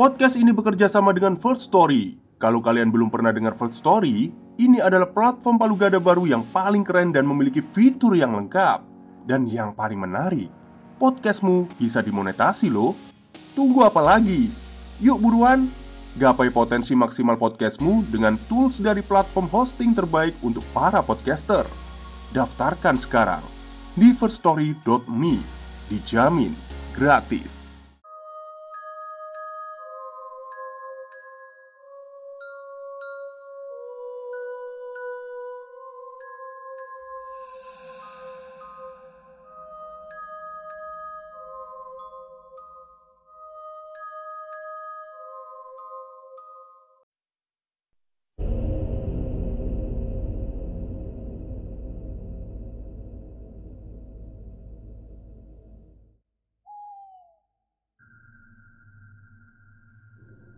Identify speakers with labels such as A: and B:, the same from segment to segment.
A: Podcast ini bekerja sama dengan First Story. Kalau kalian belum pernah dengar First Story, ini adalah platform palu gada baru yang paling keren dan memiliki fitur yang lengkap. Dan yang paling menarik, podcastmu bisa dimonetasi loh. Tunggu apa lagi? Yuk buruan, gapai potensi maksimal podcastmu dengan tools dari platform hosting terbaik untuk para podcaster. Daftarkan sekarang di firststory.me. Dijamin gratis.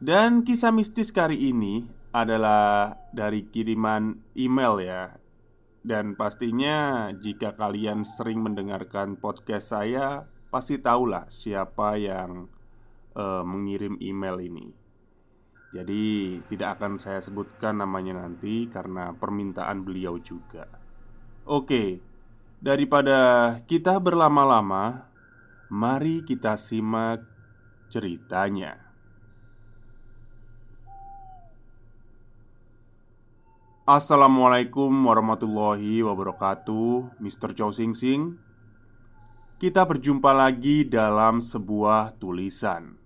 A: dan kisah mistis kali ini adalah dari kiriman email ya. Dan pastinya jika kalian sering mendengarkan podcast saya Pasti tahulah siapa yang uh, mengirim email ini. Jadi tidak akan saya sebutkan namanya nanti karena permintaan beliau juga. Oke, daripada kita berlama-lama Mari kita simak ceritanya Assalamualaikum warahmatullahi wabarakatuh Mr. Chow Sing Sing. Kita berjumpa lagi dalam sebuah tulisan.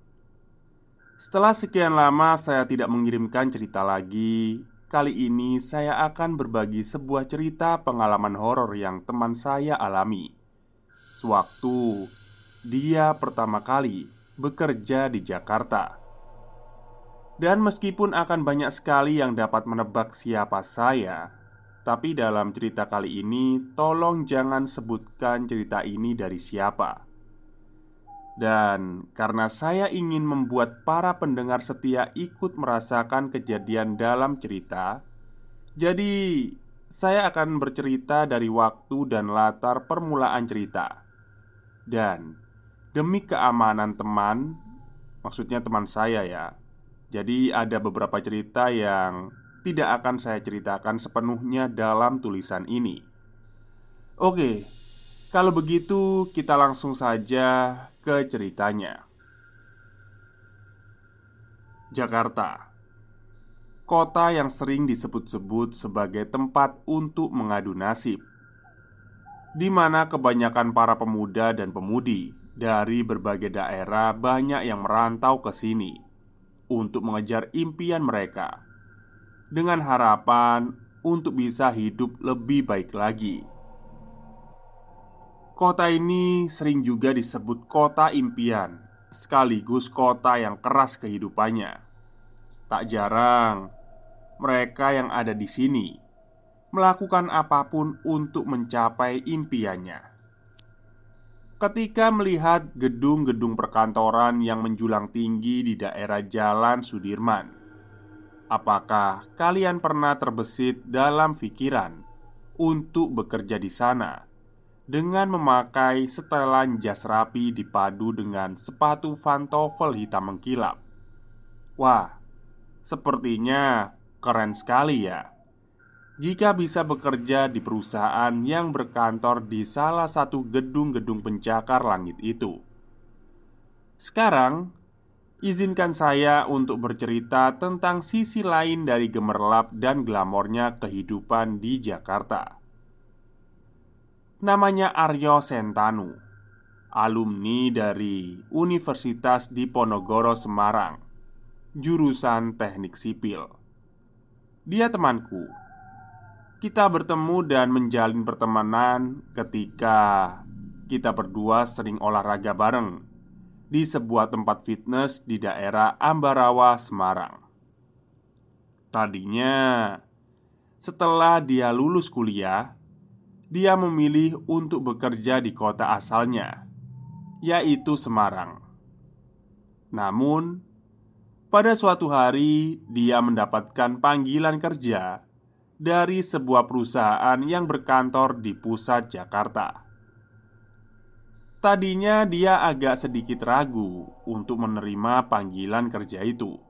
A: Setelah sekian lama saya tidak mengirimkan cerita lagi Kali ini saya akan berbagi sebuah cerita pengalaman horor yang teman saya alami. Sewaktu dia pertama kali bekerja di Jakarta dan meskipun akan banyak sekali yang dapat menebak siapa saya, tapi dalam cerita kali ini, tolong jangan sebutkan cerita ini dari siapa. Dan karena saya ingin membuat para pendengar setia ikut merasakan kejadian dalam cerita, jadi saya akan bercerita dari waktu dan latar permulaan cerita. Dan demi keamanan teman, maksudnya teman saya ya, jadi, ada beberapa cerita yang tidak akan saya ceritakan sepenuhnya dalam tulisan ini. Oke, kalau begitu, kita langsung saja ke ceritanya. Jakarta, kota yang sering disebut-sebut sebagai tempat untuk mengadu nasib, di mana kebanyakan para pemuda dan pemudi dari berbagai daerah banyak yang merantau ke sini untuk mengejar impian mereka dengan harapan untuk bisa hidup lebih baik lagi. Kota ini sering juga disebut kota impian, sekaligus kota yang keras kehidupannya. Tak jarang mereka yang ada di sini melakukan apa pun untuk mencapai impiannya. Ketika melihat gedung-gedung perkantoran yang menjulang tinggi di daerah Jalan Sudirman, apakah kalian pernah terbesit dalam pikiran untuk bekerja di sana dengan memakai setelan jas rapi dipadu dengan sepatu pantofel hitam mengkilap? Wah, sepertinya keren sekali ya jika bisa bekerja di perusahaan yang berkantor di salah satu gedung-gedung pencakar langit itu. Sekarang, izinkan saya untuk bercerita tentang sisi lain dari gemerlap dan glamornya kehidupan di Jakarta. Namanya Aryo Sentanu, alumni dari Universitas Diponegoro Semarang, jurusan Teknik Sipil. Dia temanku kita bertemu dan menjalin pertemanan ketika kita berdua sering olahraga bareng di sebuah tempat fitness di daerah Ambarawa, Semarang. Tadinya, setelah dia lulus kuliah, dia memilih untuk bekerja di kota asalnya, yaitu Semarang. Namun, pada suatu hari dia mendapatkan panggilan kerja dari sebuah perusahaan yang berkantor di pusat Jakarta. Tadinya dia agak sedikit ragu untuk menerima panggilan kerja itu.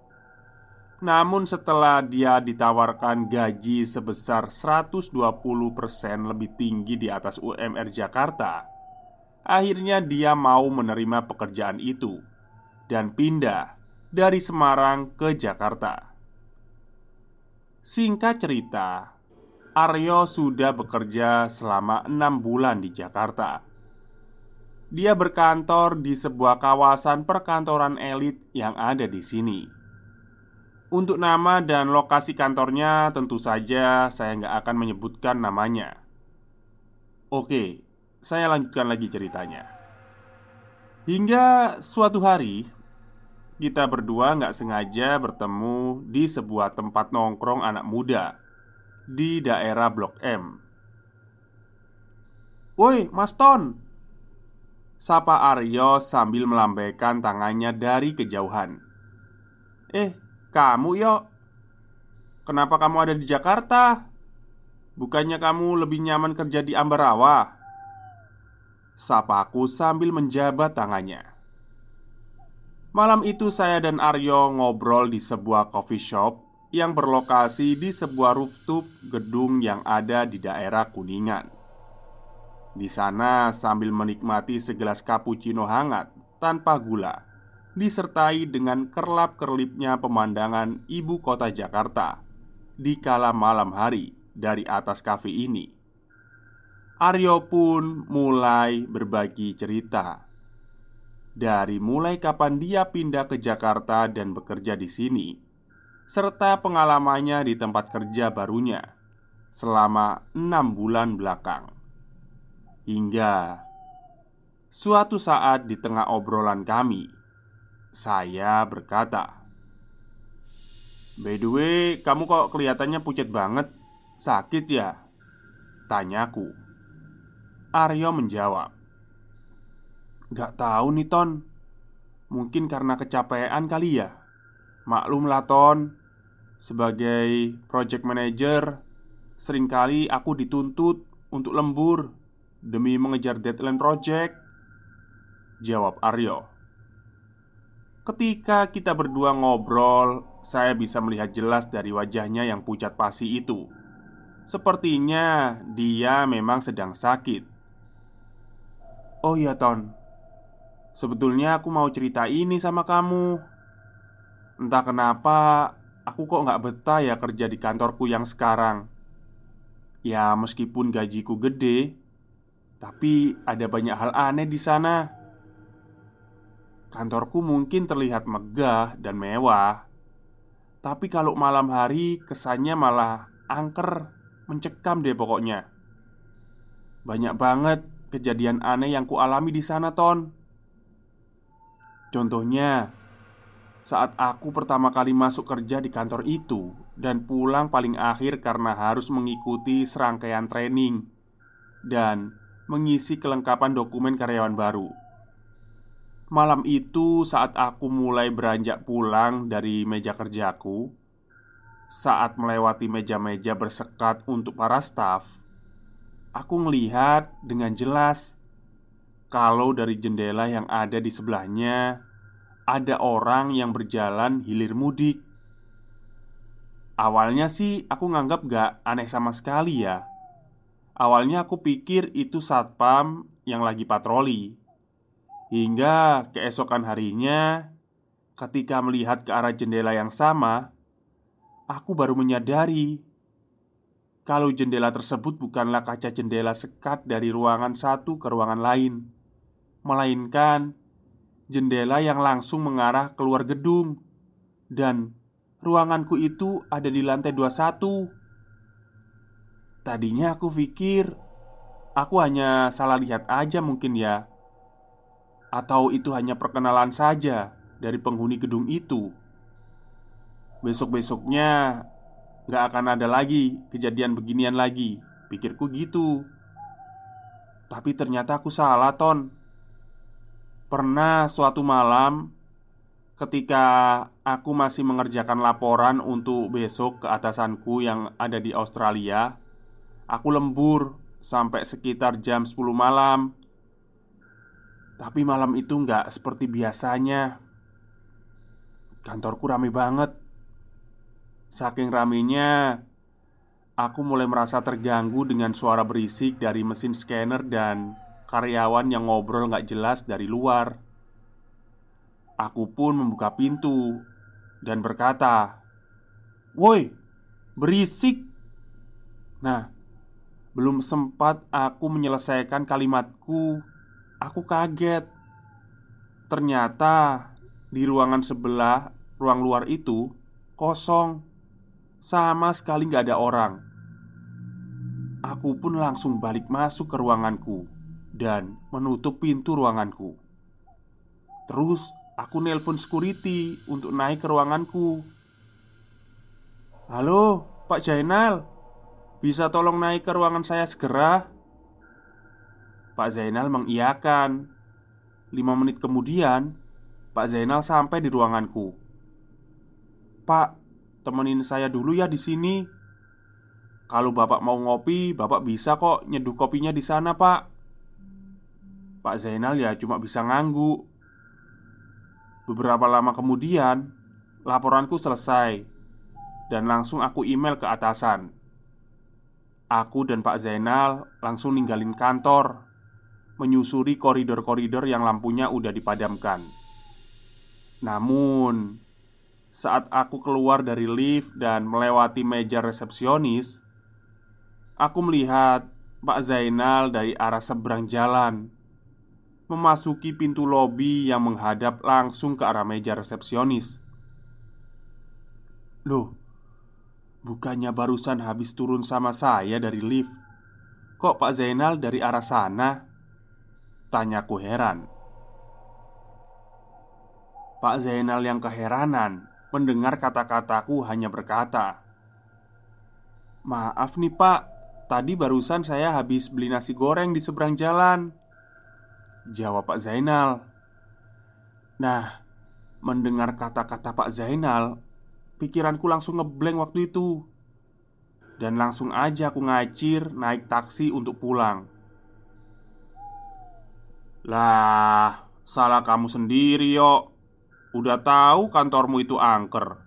A: Namun setelah dia ditawarkan gaji sebesar 120% lebih tinggi di atas UMR Jakarta Akhirnya dia mau menerima pekerjaan itu Dan pindah dari Semarang ke Jakarta Singkat cerita Aryo sudah bekerja selama enam bulan di Jakarta dia berkantor di sebuah kawasan perkantoran elit yang ada di sini. Untuk nama dan lokasi kantornya, tentu saja saya nggak akan menyebutkan namanya. Oke, saya lanjutkan lagi ceritanya. Hingga suatu hari, kita berdua nggak sengaja bertemu di sebuah tempat nongkrong anak muda di daerah Blok M. Woi, Mas Ton, Sapa Aryo sambil melambaikan tangannya dari kejauhan Eh, kamu yo Kenapa kamu ada di Jakarta? Bukannya kamu lebih nyaman kerja di Ambarawa? Sapaku sambil menjabat tangannya Malam itu saya dan Aryo ngobrol di sebuah coffee shop Yang berlokasi di sebuah rooftop gedung yang ada di daerah Kuningan. Di sana sambil menikmati segelas cappuccino hangat tanpa gula Disertai dengan kerlap-kerlipnya pemandangan ibu kota Jakarta Di kala malam hari dari atas kafe ini. Aryo pun mulai berbagi cerita Dari mulai kapan dia pindah ke Jakarta dan bekerja di sini Serta pengalamannya di tempat kerja barunya Selama enam bulan belakang Hingga suatu saat di tengah obrolan kami, saya berkata, "By the way, kamu kok kelihatannya pucat banget? Sakit ya?" Tanyaku. Aryo menjawab, "Gak tahu nih Ton. Mungkin karena kecapean kali ya? Maklum lah Ton. Sebagai project manager Seringkali aku dituntut untuk lembur Demi mengejar deadline project. Jawab Aryo. Ketika kita berdua ngobrol Saya bisa melihat jelas dari wajahnya yang pucat pasi itu. Sepertinya dia memang sedang sakit. Oh iya Ton Sebetulnya aku mau cerita ini sama kamu Entah kenapa Aku kok nggak betah ya kerja di kantorku yang sekarang Ya meskipun gajiku gede tapi ada banyak hal aneh di sana. Kantorku mungkin terlihat megah dan mewah, tapi kalau malam hari kesannya malah angker, mencekam deh pokoknya. Banyak banget kejadian aneh yang kualami di sana, Ton. Contohnya, saat aku pertama kali masuk kerja di kantor itu dan pulang paling akhir karena harus mengikuti serangkaian training dan mengisi kelengkapan dokumen karyawan baru. Malam itu, saat aku mulai beranjak pulang dari meja kerjaku, saat melewati meja-meja bersekat untuk para staf, aku melihat dengan jelas kalau dari jendela yang ada di sebelahnya ada orang yang berjalan hilir mudik. Awalnya sih aku nganggap gak aneh sama sekali ya. Awalnya aku pikir itu satpam yang lagi patroli. Hingga keesokan harinya Ketika melihat ke arah jendela yang sama Aku baru menyadari Kalau jendela tersebut bukanlah kaca jendela sekat dari ruangan satu ke ruangan lain Melainkan Jendela yang langsung mengarah keluar gedung. Dan ruanganku itu ada di lantai 21 Tadinya aku pikir Aku hanya salah lihat aja mungkin ya. Atau itu hanya perkenalan saja dari penghuni gedung itu. Besok-besoknya Gak akan ada lagi kejadian beginian lagi. Pikirku gitu. Tapi ternyata aku salah Ton Pernah suatu malam Ketika aku masih mengerjakan laporan untuk besok ke atasanku yang ada di Australia Aku lembur sampai sekitar jam 10 malam. Tapi malam itu nggak seperti biasanya. Kantorku rame banget. Saking ramenya Aku mulai merasa terganggu dengan suara berisik dari mesin scanner dan karyawan yang ngobrol gak jelas dari luar. Aku pun membuka pintu dan berkata, "Woi, berisik!" Nah, belum sempat aku menyelesaikan kalimatku, aku kaget. Ternyata di ruangan sebelah, ruang luar itu kosong, sama sekali gak ada orang. Aku pun langsung balik masuk ke ruanganku dan menutup pintu ruanganku. Terus aku nelpon security untuk naik ke ruanganku. "Halo, Pak Jainal, bisa tolong naik ke ruangan saya segera?" Pak Zainal mengiyakan. Lima menit kemudian, Pak Zainal sampai di ruanganku. "Pak, temenin saya dulu ya di sini. Kalau Bapak mau ngopi, Bapak bisa kok nyeduh kopinya di sana, Pak." Pak Zainal ya cuma bisa nganggu Beberapa lama kemudian Laporanku selesai Dan langsung aku email ke atasan. Aku dan Pak Zainal langsung ninggalin kantor Menyusuri koridor-koridor yang lampunya udah dipadamkan. Namun Saat aku keluar dari lift dan melewati meja resepsionis Aku melihat Pak Zainal dari arah seberang jalan memasuki pintu lobi yang menghadap langsung ke arah meja resepsionis. Loh, bukannya barusan habis turun sama saya dari lift? Kok Pak Zainal dari arah sana? Tanyaku heran. Pak Zainal yang keheranan mendengar kata-kataku hanya berkata, "Maaf nih, Pak. Tadi barusan saya habis beli nasi goreng di seberang jalan." Jawab Pak Zainal. Nah, mendengar kata-kata Pak Zainal Pikiranku langsung ngeblank waktu itu. Dan langsung aja aku ngacir naik taksi untuk pulang. Lah, salah kamu sendiri yo Udah tahu kantormu itu angker.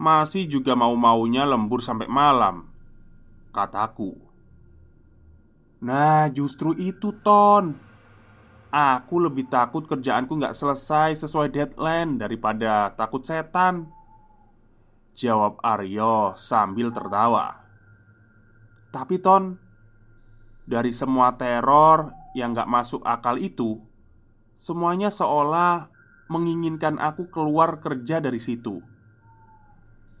A: Masih juga mau-maunya lembur sampai malam Kataku. Nah justru itu Ton Aku lebih takut kerjaanku nggak selesai sesuai deadline daripada takut setan. Jawab Aryo sambil tertawa. Tapi Ton Dari semua teror yang nggak masuk akal itu Semuanya seolah menginginkan aku keluar kerja dari situ.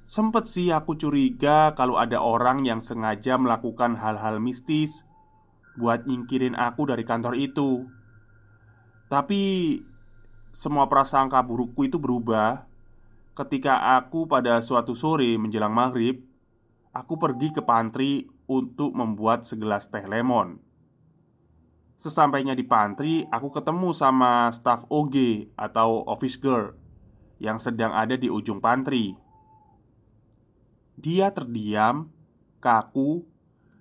A: Sempet sih aku curiga kalau ada orang yang sengaja melakukan hal-hal mistis Buat nyingkirin aku dari kantor itu tapi semua prasangka burukku itu berubah. Ketika aku pada suatu sore menjelang maghrib Aku pergi ke pantry untuk membuat segelas teh lemon. Sesampainya di pantry, aku ketemu sama staff OG atau office girl Yang sedang ada di ujung pantry. Dia terdiam, kaku,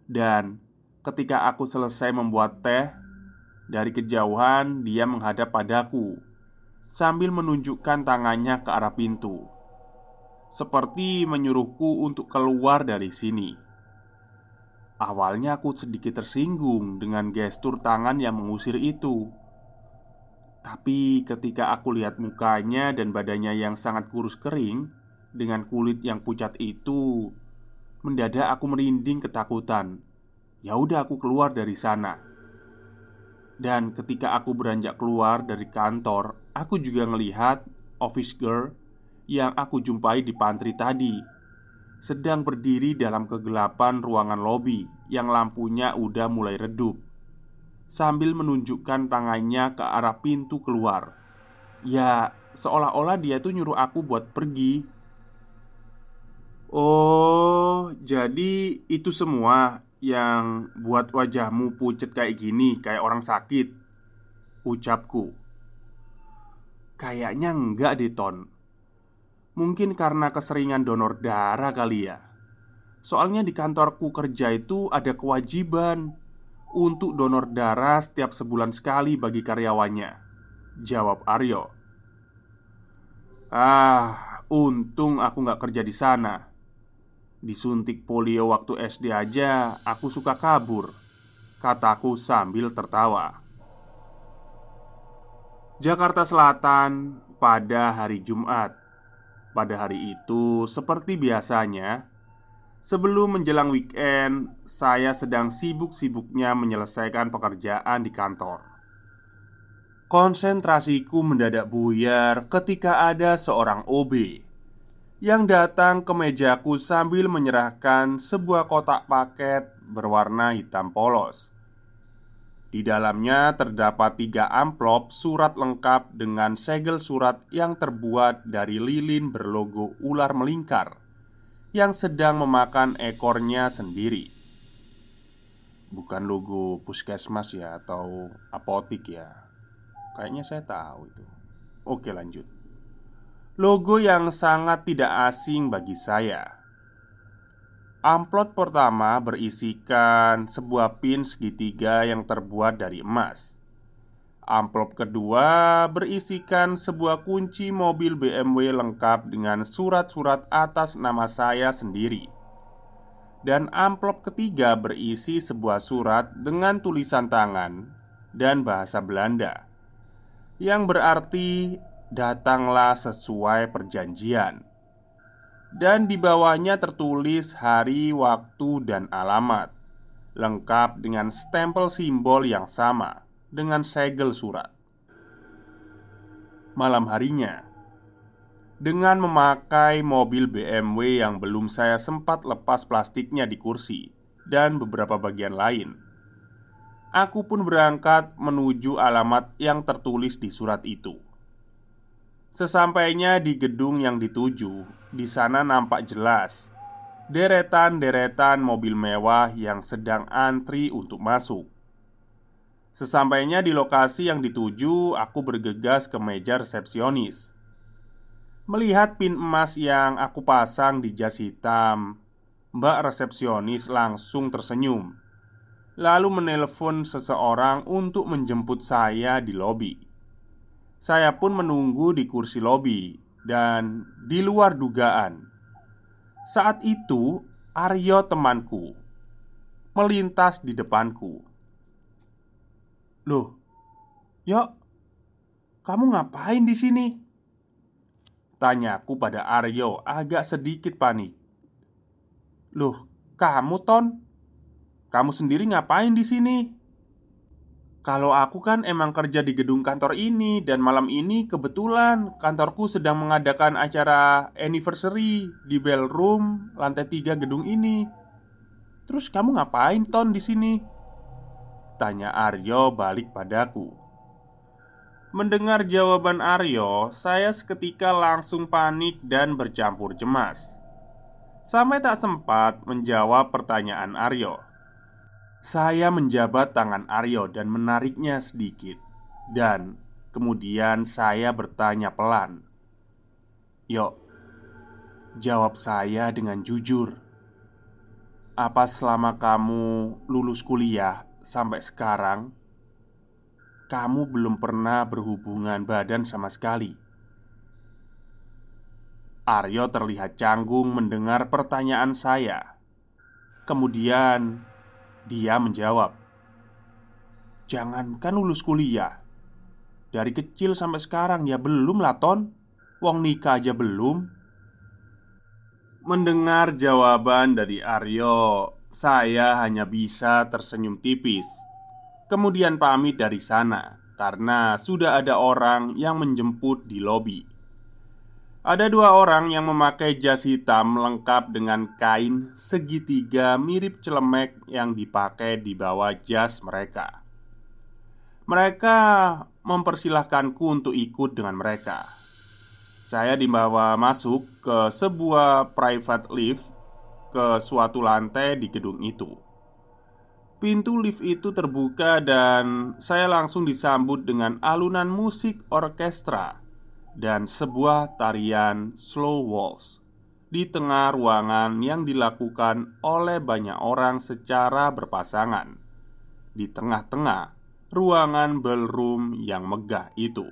A: dan ketika aku selesai membuat teh dari kejauhan, dia menghadap padaku sambil menunjukkan tangannya ke arah pintu, seperti menyuruhku untuk keluar dari sini. Awalnya aku sedikit tersinggung dengan gestur tangan yang mengusir itu. Tapi ketika aku lihat mukanya dan badannya yang sangat kurus kering dengan kulit yang pucat itu, mendadak aku merinding ketakutan. Ya udah aku keluar dari sana. Dan ketika aku beranjak keluar dari kantor, aku juga melihat office girl yang aku jumpai di pantry tadi sedang berdiri dalam kegelapan ruangan lobi yang lampunya udah mulai redup. Sambil menunjukkan tangannya ke arah pintu keluar Ya, seolah-olah dia tuh nyuruh aku buat pergi Oh, jadi itu semua yang buat wajahmu pucet kayak gini, kayak orang sakit Ucapku. Kayaknya enggak deh Mungkin karena keseringan donor darah kali ya. Soalnya di kantorku kerja itu ada kewajiban Untuk donor darah setiap sebulan sekali bagi karyawannya Jawab Aryo. Ah, untung aku nggak kerja di sana Disuntik polio waktu SD aja Aku suka kabur Kataku sambil tertawa. Jakarta Selatan pada hari Jumat. Pada hari itu seperti biasanya Sebelum menjelang weekend Saya sedang sibuk-sibuknya menyelesaikan pekerjaan di kantor. Konsentrasiku mendadak buyar ketika ada seorang OB yang datang ke mejaku sambil menyerahkan sebuah kotak paket berwarna hitam polos. Di dalamnya terdapat tiga amplop surat lengkap dengan segel surat yang terbuat dari lilin berlogo ular melingkar yang sedang memakan ekornya sendiri. Bukan logo puskesmas ya atau apotik ya. Kayaknya saya tahu itu. Oke, lanjut. Logo yang sangat tidak asing bagi saya. Amplop pertama berisikan sebuah pin segitiga yang terbuat dari emas. Amplop kedua berisikan sebuah kunci mobil BMW lengkap dengan surat-surat atas nama saya sendiri. Dan amplop ketiga berisi sebuah surat dengan tulisan tangan dan bahasa Belanda yang berarti datanglah sesuai perjanjian. Dan di bawahnya tertulis hari, waktu, dan alamat Lengkap dengan stempel simbol yang sama Dengan segel surat. Malam harinya Dengan memakai mobil BMW yang belum saya sempat lepas plastiknya di kursi Dan beberapa bagian lain Aku pun berangkat menuju alamat yang tertulis di surat itu Sesampainya di gedung yang dituju, di sana nampak jelas deretan-deretan mobil mewah yang sedang antri untuk masuk. Sesampainya di lokasi yang dituju, aku bergegas ke meja resepsionis. Melihat pin emas yang aku pasang di jas hitam, Mbak resepsionis langsung tersenyum, lalu menelpon seseorang untuk menjemput saya di lobi. Saya pun menunggu di kursi lobi dan di luar dugaan. Saat itu, Aryo temanku melintas di depanku. "Loh, yuk, kamu ngapain di sini?" Tanyaku pada Aryo agak sedikit panik. "Loh, kamu Ton? Kamu sendiri ngapain di sini?" Kalau aku kan emang kerja di gedung kantor ini Dan malam ini kebetulan kantorku sedang mengadakan acara anniversary Di bellroom lantai 3 gedung ini. Terus kamu ngapain Ton di sini? Tanya Aryo balik padaku. Mendengar jawaban Aryo, saya seketika langsung panik dan bercampur cemas. Sampai tak sempat menjawab pertanyaan Aryo saya menjabat tangan Aryo dan menariknya sedikit. Dan kemudian saya bertanya pelan. Yuk, jawab saya dengan jujur. Apa selama kamu lulus kuliah sampai sekarang Kamu belum pernah berhubungan badan sama sekali? Aryo terlihat canggung mendengar pertanyaan saya. Kemudian dia menjawab, "Jangankan lulus kuliah, dari kecil sampai sekarang ya belum lah, Ton. Wong nikah aja belum." Mendengar jawaban dari Aryo, saya hanya bisa tersenyum tipis. Kemudian pamit dari sana karena sudah ada orang yang menjemput di lobi. Ada dua orang yang memakai jas hitam lengkap dengan kain segitiga mirip celemek yang dipakai di bawah jas mereka. Mereka mempersilahkanku untuk ikut dengan mereka. Saya dibawa masuk ke sebuah private lift ke suatu lantai di gedung itu. Pintu lift itu terbuka dan saya langsung disambut dengan alunan musik orkestra dan sebuah tarian slow waltz di tengah ruangan yang dilakukan oleh banyak orang secara berpasangan di tengah-tengah ruangan ballroom yang megah itu.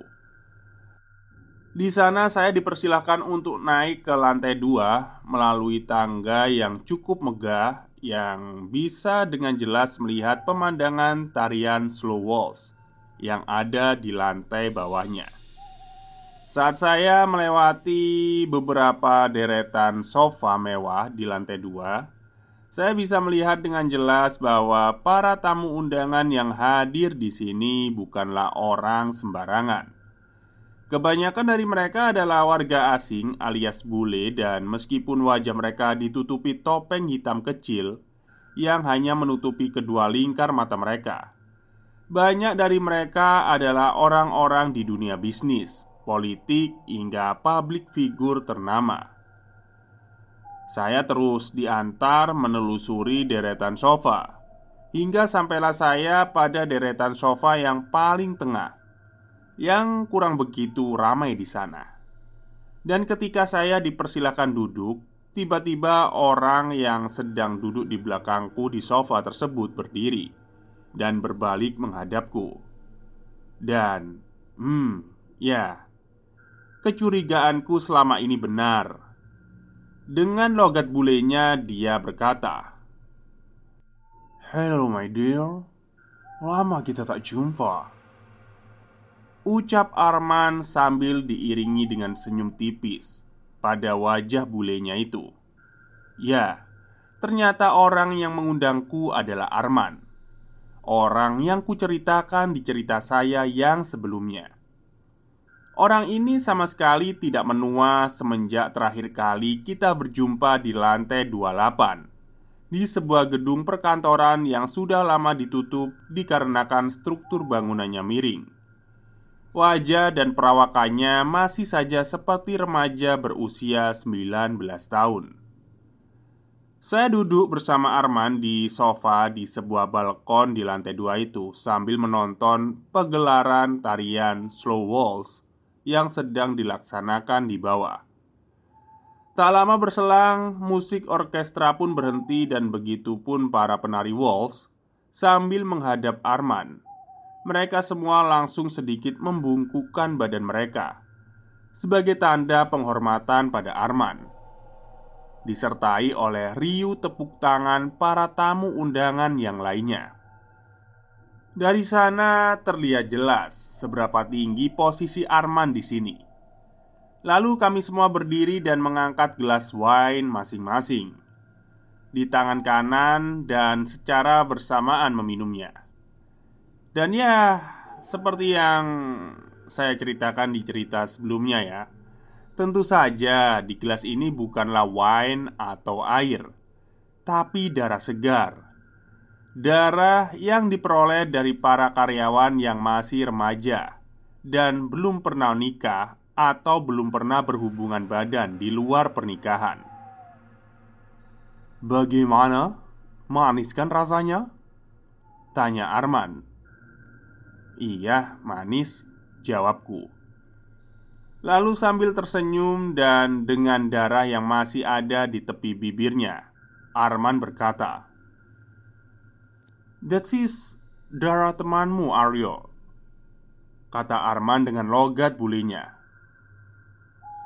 A: Di sana saya dipersilahkan untuk naik ke lantai dua melalui tangga yang cukup megah yang bisa dengan jelas melihat pemandangan tarian slow waltz yang ada di lantai bawahnya. Saat saya melewati beberapa deretan sofa mewah di lantai dua, saya bisa melihat dengan jelas bahwa para tamu undangan yang hadir di sini bukanlah orang sembarangan. Kebanyakan dari mereka adalah warga asing alias bule dan meskipun wajah mereka ditutupi topeng hitam kecil yang hanya menutupi kedua lingkar mata mereka. Banyak dari mereka adalah orang-orang di dunia bisnis, politik, hingga publik figur ternama. Saya terus diantar menelusuri deretan sofa hingga sampailah saya pada deretan sofa yang paling tengah yang kurang begitu ramai di sana. Dan ketika saya dipersilakan duduk, tiba-tiba orang yang sedang duduk di belakangku di sofa tersebut berdiri dan berbalik menghadapku. Dan, hmm, ya, kecurigaanku selama ini benar. Dengan logat bulenya, dia berkata, "Hello, my dear. Lama kita tak jumpa." Ucap Arman sambil diiringi dengan senyum tipis pada wajah bulenya itu. Ya, ternyata orang yang mengundangku adalah Arman. Orang yang kuceritakan di cerita saya yang sebelumnya. Orang ini sama sekali tidak menua semenjak terakhir kali kita berjumpa di lantai 28 di sebuah gedung perkantoran yang sudah lama ditutup dikarenakan struktur bangunannya miring. Wajah dan perawakannya masih saja seperti remaja berusia 19 tahun Saya duduk bersama Arman di sofa di sebuah balkon di lantai dua itu Sambil menonton pegelaran tarian slow waltz yang sedang dilaksanakan di bawah. Tak lama berselang, musik orkestra pun berhenti dan begitu pun para penari waltz Sambil menghadap Arman. Mereka semua langsung sedikit membungkukkan badan mereka sebagai tanda penghormatan pada Arman, disertai oleh riuh tepuk tangan para tamu undangan yang lainnya. Dari sana terlihat jelas seberapa tinggi posisi Arman di sini. Lalu kami semua berdiri dan mengangkat gelas wine masing-masing di tangan kanan dan secara bersamaan meminumnya. Dan ya, seperti yang saya ceritakan di cerita sebelumnya ya Tentu saja di gelas ini bukanlah wine atau air Tapi darah segar Darah yang diperoleh dari para karyawan yang masih remaja Dan belum pernah nikah atau belum pernah berhubungan badan di luar pernikahan Bagaimana? Manis kan rasanya? Tanya Arman Iya, manis, jawabku. Lalu sambil tersenyum dan dengan darah yang masih ada di tepi bibirnya, Arman berkata, "That is darah temanmu, Aryo." Kata Arman dengan logat bulinya.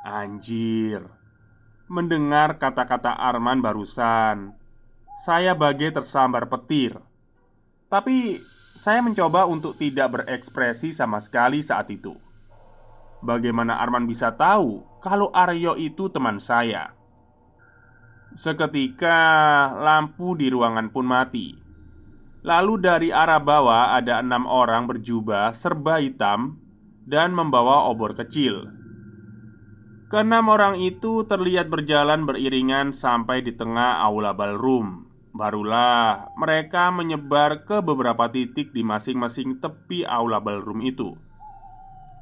A: Anjir. Mendengar kata-kata Arman barusan, saya bagai tersambar petir. Tapi saya mencoba untuk tidak berekspresi sama sekali saat itu. Bagaimana Arman bisa tahu kalau Aryo itu teman saya? Seketika lampu di ruangan pun mati. Lalu dari arah bawah ada enam orang berjubah serba hitam dan membawa obor kecil. Keenam orang itu terlihat berjalan beriringan sampai di tengah aula ballroom barulah mereka menyebar ke beberapa titik di masing-masing tepi aula ballroom itu.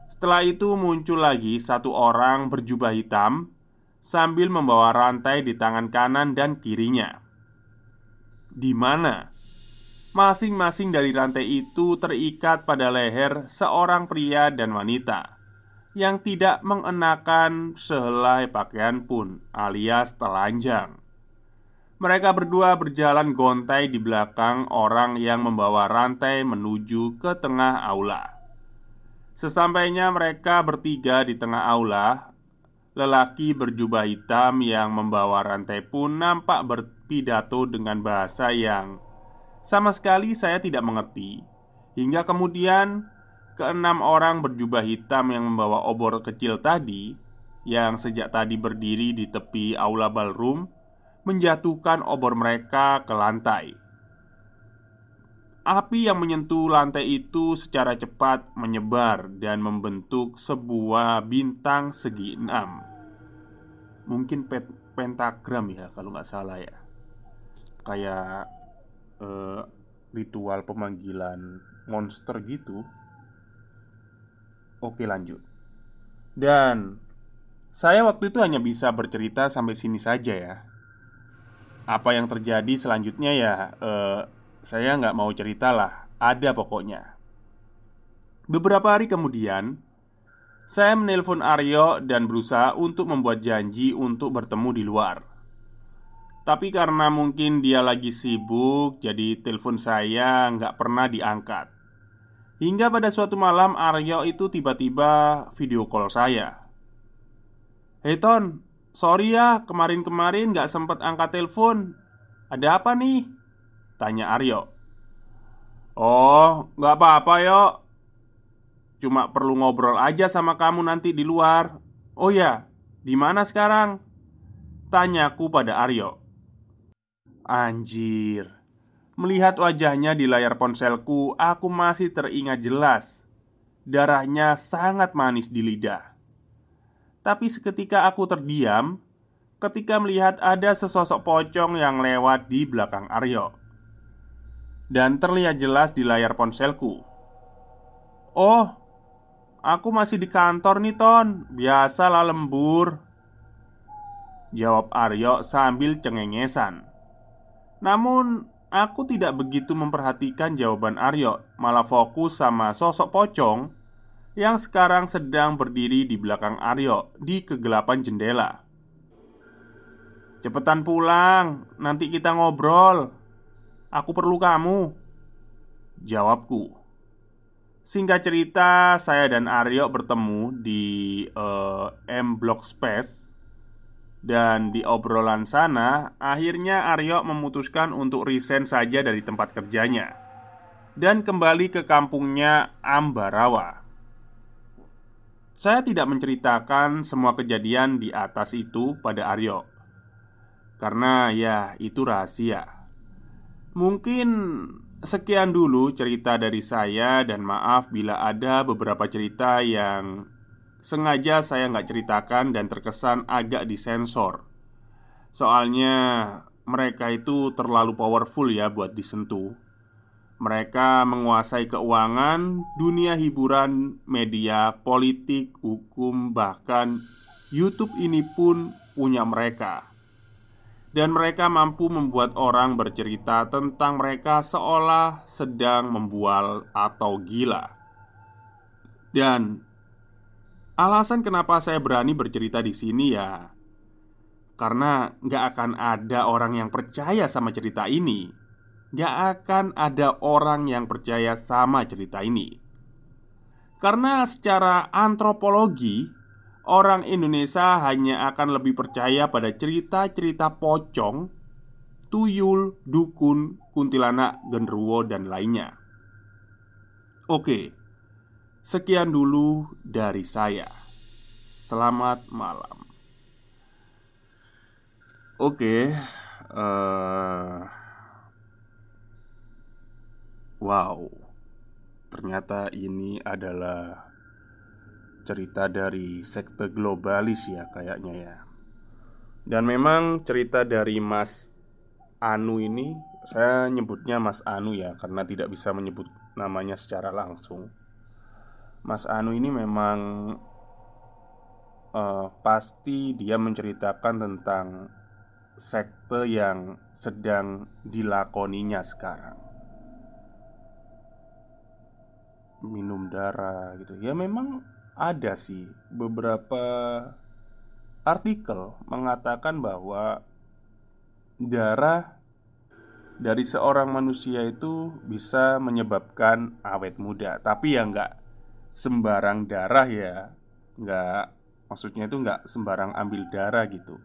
A: Setelah itu muncul lagi satu orang berjubah hitam sambil membawa rantai di tangan kanan dan kirinya. Di mana masing-masing dari rantai itu terikat pada leher seorang pria dan wanita yang tidak mengenakan sehelai pakaian pun, alias telanjang. Mereka berdua berjalan gontai di belakang orang yang membawa rantai menuju ke tengah aula. Sesampainya mereka bertiga di tengah aula, Lelaki berjubah hitam yang membawa rantai pun nampak berpidato dengan bahasa yang sama sekali saya tidak mengerti. Hingga kemudian keenam orang berjubah hitam yang membawa obor kecil tadi yang sejak tadi berdiri di tepi aula ballroom menjatuhkan obor mereka ke lantai. Api yang menyentuh lantai itu secara cepat menyebar dan membentuk sebuah bintang segi enam Mungkin pentagram ya kalau nggak salah ya Kayak eh, ritual pemanggilan monster gitu Oke lanjut Dan saya waktu itu hanya bisa bercerita sampai sini saja ya Apa yang terjadi selanjutnya ya eh, saya nggak mau cerita lah, ada pokoknya. Beberapa hari kemudian, saya menelpon Aryo dan berusaha untuk membuat janji untuk bertemu di luar. Tapi karena mungkin dia lagi sibuk, jadi telepon saya nggak pernah diangkat. Hingga pada suatu malam Aryo itu tiba-tiba video call saya. Hei Ton, sorry ya kemarin-kemarin nggak sempet angkat telepon. Ada apa nih? Tanya Aryo Oh, nggak apa-apa yo Cuma perlu ngobrol aja sama kamu nanti di luar Oh ya, di mana sekarang? Tanyaku pada Aryo Anjir Melihat wajahnya di layar ponselku Aku masih teringat jelas Darahnya sangat manis di lidah Tapi seketika aku terdiam Ketika melihat ada sesosok pocong yang lewat di belakang Aryo dan terlihat jelas di layar ponselku. "Oh, aku masih di kantor nih, Ton. Biasalah lembur." Jawab Aryo sambil cengengesan. Namun, aku tidak begitu memperhatikan jawaban Aryo, malah fokus sama sosok pocong yang sekarang sedang berdiri di belakang Aryo di kegelapan jendela. "Cepetan pulang, nanti kita ngobrol." Aku perlu kamu Jawabku Singkat cerita, saya dan Aryo bertemu di uh, M Block Space Dan di obrolan sana, akhirnya Aryo memutuskan untuk resign saja dari tempat kerjanya. Dan kembali ke kampungnya Ambarawa. Saya tidak menceritakan semua kejadian di atas itu pada Aryo. Karena ya itu rahasia. Mungkin sekian dulu cerita dari saya dan maaf bila ada beberapa cerita yang sengaja saya nggak ceritakan dan terkesan agak disensor. Soalnya mereka itu terlalu powerful ya buat disentuh. Mereka menguasai keuangan, dunia hiburan, media, politik, hukum, bahkan YouTube ini pun punya mereka. Dan mereka mampu membuat orang bercerita tentang mereka seolah sedang membual atau gila. Dan alasan kenapa saya berani bercerita di sini ya, karena nggak akan ada orang yang percaya sama cerita ini. Nggak akan ada orang yang percaya sama cerita ini, karena secara antropologi orang Indonesia hanya akan lebih percaya pada cerita-cerita pocong, tuyul, dukun, kuntilanak, genderuwo, dan lainnya. Oke, sekian dulu dari saya. Selamat malam. Oke, uh, wow, ternyata ini adalah cerita dari sekte globalis ya kayaknya ya Dan memang cerita dari Mas Anu ini Saya nyebutnya Mas Anu ya Karena tidak bisa menyebut namanya secara langsung Mas Anu ini memang uh, Pasti dia menceritakan tentang Sekte yang sedang dilakoninya sekarang. Minum darah gitu. Ya memang ada sih beberapa artikel mengatakan bahwa darah dari seorang manusia itu bisa menyebabkan awet muda. Tapi ya nggak sembarang darah ya. Nggak, maksudnya itu nggak sembarang ambil darah gitu.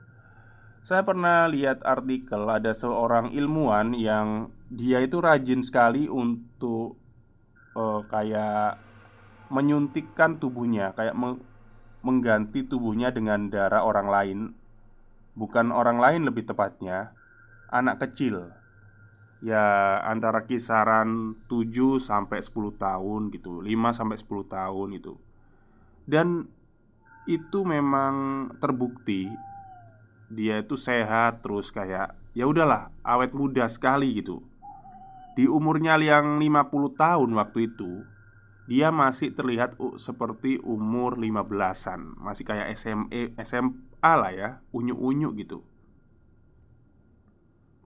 A: Saya pernah lihat artikel ada seorang ilmuwan yang dia itu rajin sekali untuk uh, kayak menyuntikkan tubuhnya Kayak mengganti tubuhnya dengan darah orang lain. Bukan orang lain lebih tepatnya Anak kecil Ya antara kisaran 7 sampai 10 tahun gitu 5 sampai 10 tahun itu. Dan itu memang terbukti Dia itu sehat terus kayak ya udahlah awet muda sekali gitu. Di umurnya yang 50 tahun waktu itu dia masih terlihat seperti umur 15-an Masih kayak SMA, SMA lah ya Unyu-unyu gitu.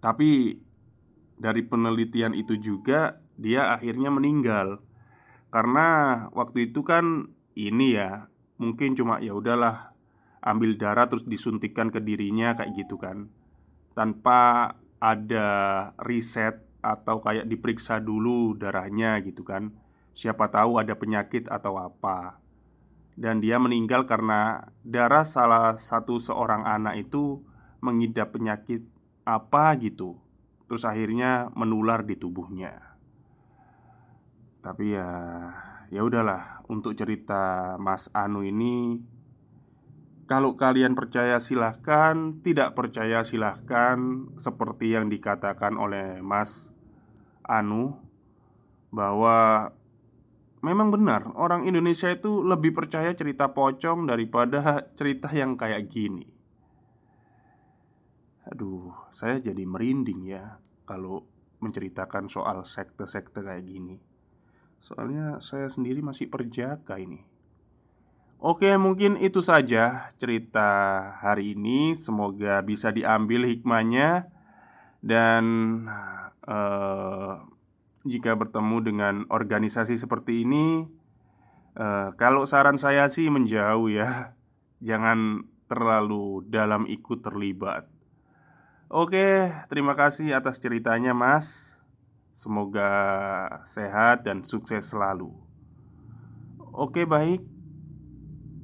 A: Tapi Dari penelitian itu juga Dia akhirnya meninggal. Karena waktu itu kan Ini ya Mungkin cuma ya udahlah Ambil darah terus disuntikkan ke dirinya kayak gitu kan. Tanpa ada riset Atau kayak diperiksa dulu darahnya gitu kan. Siapa tahu ada penyakit atau apa. Dan dia meninggal karena darah salah satu seorang anak itu Mengidap penyakit apa gitu Terus akhirnya menular di tubuhnya Tapi ya ya udahlah untuk cerita Mas Anu ini kalau kalian percaya silahkan Tidak percaya silahkan Seperti yang dikatakan oleh Mas Anu Bahwa Memang benar, orang Indonesia itu lebih percaya cerita pocong daripada cerita yang kayak gini. Aduh, saya jadi merinding ya kalau menceritakan soal sekte-sekte kayak gini. Soalnya saya sendiri masih perjaka ini. Oke, mungkin itu saja cerita hari ini. Semoga bisa diambil hikmahnya dan uh, jika bertemu dengan organisasi seperti ini, uh, kalau saran saya sih menjauh ya, jangan terlalu dalam ikut terlibat. Oke, terima kasih atas ceritanya, Mas. Semoga sehat dan sukses selalu. Oke, baik.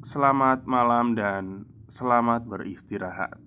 A: Selamat malam dan selamat beristirahat.